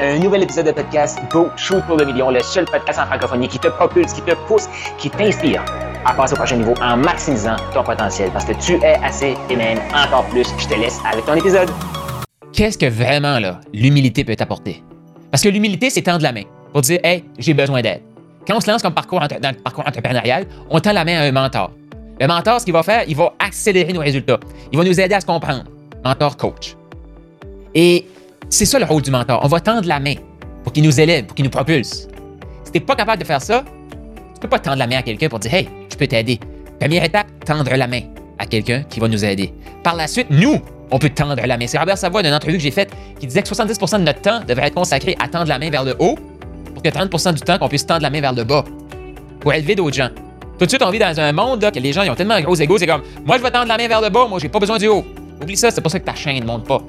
Un nouvel épisode de podcast Go Shoot pour le million, le seul podcast en francophonie qui te propulse, qui te pousse, qui t'inspire à passer au prochain niveau en maximisant ton potentiel parce que tu es assez et même encore plus. Je te laisse avec ton épisode. Qu'est-ce que vraiment là l'humilité peut t'apporter? Parce que l'humilité, c'est tendre la main pour dire Hey, j'ai besoin d'aide. Quand on se lance comme parcours dans le parcours entrepreneurial, on tend la main à un mentor. Le mentor, ce qu'il va faire, il va accélérer nos résultats. Il va nous aider à se comprendre. Mentor coach. Et c'est ça le rôle du mentor. On va tendre la main pour qu'il nous élève, pour qu'il nous propulse. Si tu pas capable de faire ça, tu peux pas tendre la main à quelqu'un pour dire Hey, je peux t'aider. Première étape, tendre la main à quelqu'un qui va nous aider. Par la suite, nous, on peut tendre la main. C'est Robert Savoie, d'une entrevue que j'ai faite, qui disait que 70% de notre temps devrait être consacré à tendre la main vers le haut pour que 30% du temps qu'on puisse tendre la main vers le bas pour élever d'autres gens. Tout de suite, on vit dans un monde là, que les gens ont tellement un gros ego, c'est comme moi je vais tendre la main vers le bas, moi j'ai pas besoin du haut. Oublie ça, c'est pour ça que ta chaîne ne monte pas.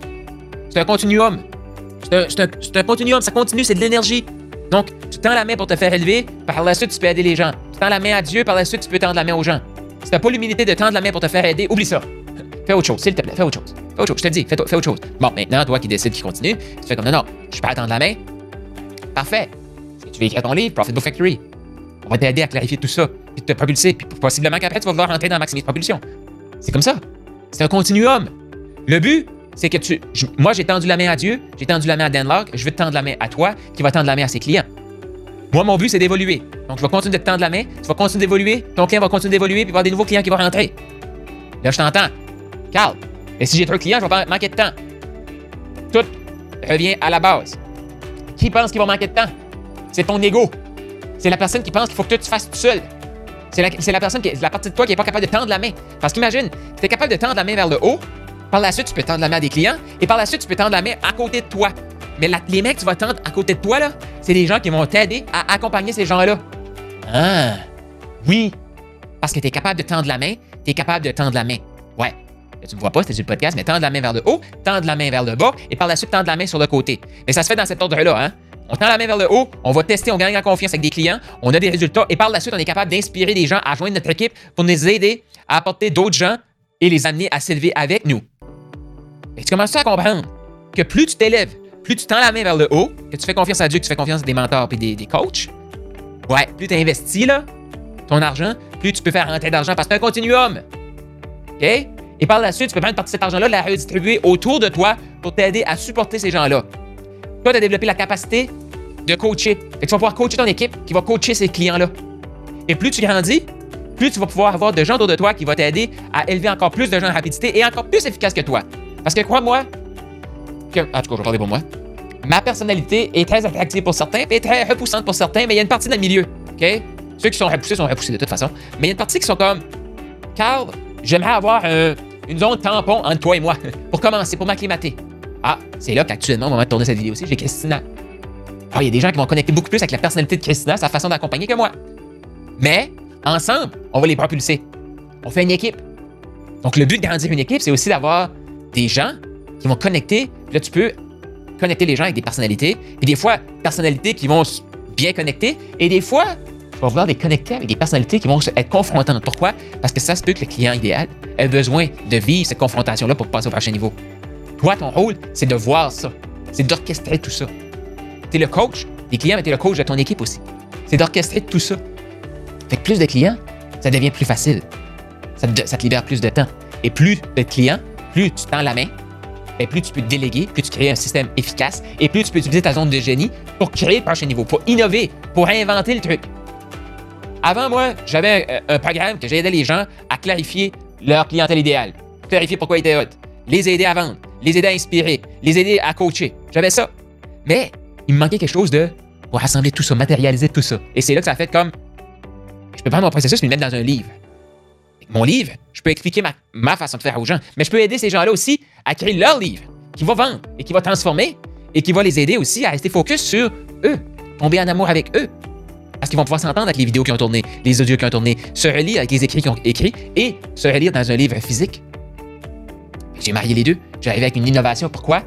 C'est un continuum. C'est un, continuum, ça continue, c'est de l'énergie. Donc, tu tends la main pour te faire élever, par la suite, tu peux aider les gens. Tu tends la main à Dieu, par la suite, tu peux tendre la main aux gens. Si t'as pas l'humilité de tendre la main pour te faire aider, oublie ça. Fais autre chose, s'il te plaît, fais autre chose. Fais autre chose, je te dis, fais, fais, autre chose. Bon, maintenant, toi qui décides qui continue, tu fais comme non, non, je peux tendre la main. Parfait. Tu veux écrire ton livre, Profit Book Factory. On va t'aider à clarifier tout ça, puis te propulser, puis possiblement qu'après, tu vas vouloir rentrer dans Maximise Propulsion. C'est comme ça. C'est un continuum. Le but, c'est que tu. moi, j'ai tendu la main à Dieu, j'ai tendu la main à Dan je vais te tendre la main à toi, qui va tendre la main à ses clients. Moi, mon but, c'est d'évoluer. Donc, je vais continuer de te tendre la main, tu vas continuer d'évoluer, ton client va continuer d'évoluer, puis il va y avoir des nouveaux clients qui vont rentrer. Là, je t'entends. Carl, et si j'ai trop de clients, je vais manquer de temps. Tout revient à la base. Qui pense qu'il va manquer de temps? C'est ton ego. C'est la personne qui pense qu'il faut que tu fasses tout seul. C'est la, la, personne qui, la partie de toi qui n'est pas capable de tendre la main. Parce qu'imagine, tu es capable de tendre la main vers le haut, par la suite, tu peux tendre la main à des clients et par la suite, tu peux tendre la main à côté de toi. Mais les mecs que tu vas tendre à côté de toi, là, c'est des gens qui vont t'aider à accompagner ces gens-là. Ah, oui. Parce que tu es capable de tendre la main, tu es capable de tendre la main. Ouais. Tu me vois pas, c'était sur le podcast, mais tendre la main vers le haut, tendre la main vers le bas et par la suite, tendre la main sur le côté. Mais ça se fait dans cet ordre-là, hein. On tend la main vers le haut, on va tester, on gagne en confiance avec des clients, on a des résultats et par la suite, on est capable d'inspirer des gens à joindre notre équipe pour nous aider à apporter d'autres gens et les amener à s'élever avec nous. Et tu commences à comprendre que plus tu t'élèves, plus tu tends la main vers le haut, que tu fais confiance à Dieu, que tu fais confiance à des mentors et des, coachs, ouais, plus tu investis là, ton argent, plus tu peux faire rentrer d'argent parce que c'est un continuum. OK? Et par la suite, tu peux prendre partie de cet argent-là, la redistribuer autour de toi pour t'aider à supporter ces gens-là. Toi, tu as développé la capacité de coacher. Tu vas pouvoir coacher ton équipe qui va coacher ces clients-là. Et plus tu grandis, plus tu vas pouvoir avoir de gens autour de toi qui vont t'aider à élever encore plus de gens en rapidité et encore plus efficace que toi. Parce que crois-moi, que, en tout cas, je vais parler pour moi, ma personnalité est très attractive pour certains et très repoussante pour certains, mais il y a une partie dans le milieu. OK? Ceux qui sont repoussés sont repoussés de toute façon. Mais il y a une partie qui sont comme Carl, j'aimerais avoir une zone tampon entre toi et moi pour commencer, pour m'acclimater. Ah, c'est là qu'actuellement, au moment de tourner cette vidéo aussi, j'ai Christina. Ah, il y a des gens qui vont connecter beaucoup plus avec la personnalité de Christina, sa façon d'accompagner que moi. Mais, ensemble, on va les propulser. On fait une équipe. Donc, le but de grandir une équipe, c'est aussi d'avoir des gens qui vont connecter. là, tu peux connecter les gens avec des personnalités. Puis des fois, personnalités qui vont bien connecter. Et des fois, tu vas vouloir les connecter avec des personnalités qui vont être confrontantes. Pourquoi? Parce que ça se peut que le client idéal ait besoin de vivre cette confrontation-là pour passer au prochain niveau. Toi, ton rôle, c'est de voir ça. C'est d'orchestrer tout ça. Tu es le coach des clients, mais tu es le coach de ton équipe aussi. C'est d'orchestrer tout ça. Fait que plus de clients, ça devient plus facile. Ça ça te libère plus de temps. Et plus de clients, plus tu tends la main, et plus tu peux déléguer, plus tu crées un système efficace et plus tu peux utiliser ta zone de génie pour créer le prochain niveau, pour innover, pour inventer le truc. Avant, moi, j'avais euh, un, programme que j'aidais les gens à clarifier leur clientèle idéale, clarifier pourquoi ils étaient hot, les aider à vendre, les aider à inspirer, les aider à coacher. J'avais ça. Mais il me manquait quelque chose de pour rassembler tout ça, matérialiser tout ça. Et c'est là que ça a fait comme je peux prendre mon processus et le mettre dans un livre mon livre, je peux expliquer ma, façon de faire aux gens, mais je peux aider ces gens-là aussi à créer leur livre qui va vendre et qui va transformer et qui va les aider aussi à rester focus sur eux, tomber en amour avec eux. Parce qu'ils vont pouvoir s'entendre avec les vidéos qui ont tourné, les audios qui ont tourné, se relire avec les écrits qui ont écrit et se relire dans un livre physique. J'ai marié les deux. J'arrive avec une innovation. Pourquoi?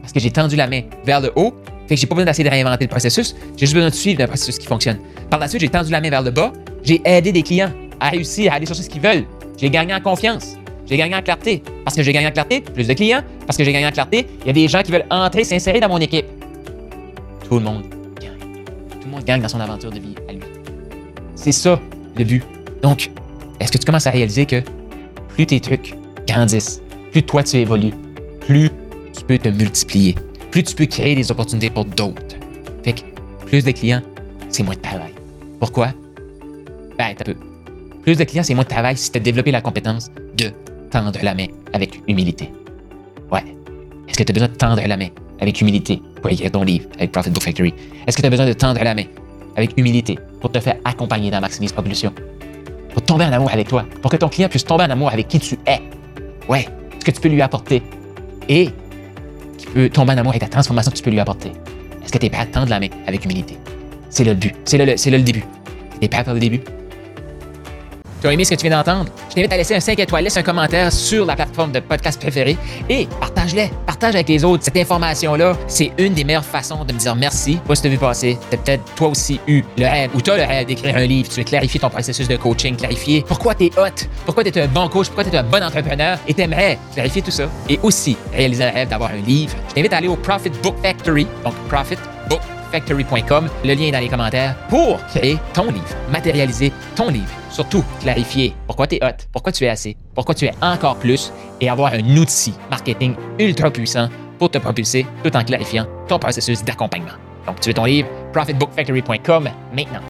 Parce que j'ai tendu la main vers le haut. Fait que j'ai pas besoin d'essayer de réinventer le processus. J'ai juste besoin de suivre un processus qui fonctionne. Par la suite, j'ai tendu la main vers le bas. J'ai aidé des clients à réussir à aller chercher ce qu'ils veulent. J'ai gagné en confiance. J'ai gagné en clarté. Parce que j'ai gagné en clarté, plus de clients. Parce que j'ai gagné en clarté, il y a des gens qui veulent entrer, s'insérer dans mon équipe. tout le monde gagne. Tout le monde gagne dans son aventure de vie à lui. C'est ça le but. Donc, est-ce que tu commences à réaliser que plus tes trucs grandissent, plus toi tu évolues, plus tu peux te multiplier, plus tu peux créer des opportunités pour d'autres. Fait que plus de clients, c'est moins de travail. Pourquoi? Ben, t'as peu. Plus de clients, c'est moins de travail si tu as développé la compétence de tendre la main avec humilité. Ouais. Est-ce que tu as besoin de tendre la main avec humilité pour écrire ton livre avec Profit Book Factory? Est-ce que tu as besoin de tendre la main avec humilité pour te faire accompagner dans Maximise Propulsion? Pour tomber en amour avec toi, pour que ton client puisse tomber en amour avec qui tu es. Ouais, ce que tu peux lui apporter. Et qui peut tomber en amour avec la transformation que tu peux lui apporter. Est-ce que tu es prêt à tendre la main avec humilité? C'est le but. C'est le- le début. Tu es prêt à faire le début? Tu as aimé ce que tu viens d'entendre? Je t'invite à laisser un 5 étoiles, laisse un commentaire sur la plateforme de podcast préférée et partage-les. Partage avec les autres. Cette information-là, c'est une des meilleures façons de me dire merci. Pas si t'as vu passer. T'as peut-être toi aussi eu le rêve ou t'as le rêve d'écrire un livre. Tu veux clarifier ton processus de coaching, clarifier pourquoi t'es hot, pourquoi t'es un bon coach, pourquoi t'es un bon entrepreneur et t'aimerais clarifier tout ça. Et aussi réaliser le rêve d'avoir un livre. Je t'invite à aller au Profit Book Factory, donc Profit factory.com, le lien est dans les commentaires, pour créer ton livre, matérialiser ton livre. Surtout, clarifier pourquoi tu es hot, pourquoi tu es assez, pourquoi tu es encore plus et avoir un outil marketing ultra puissant pour te propulser tout en clarifiant ton processus d'accompagnement. Donc, tu veux ton livre, profitbookfactory.com maintenant.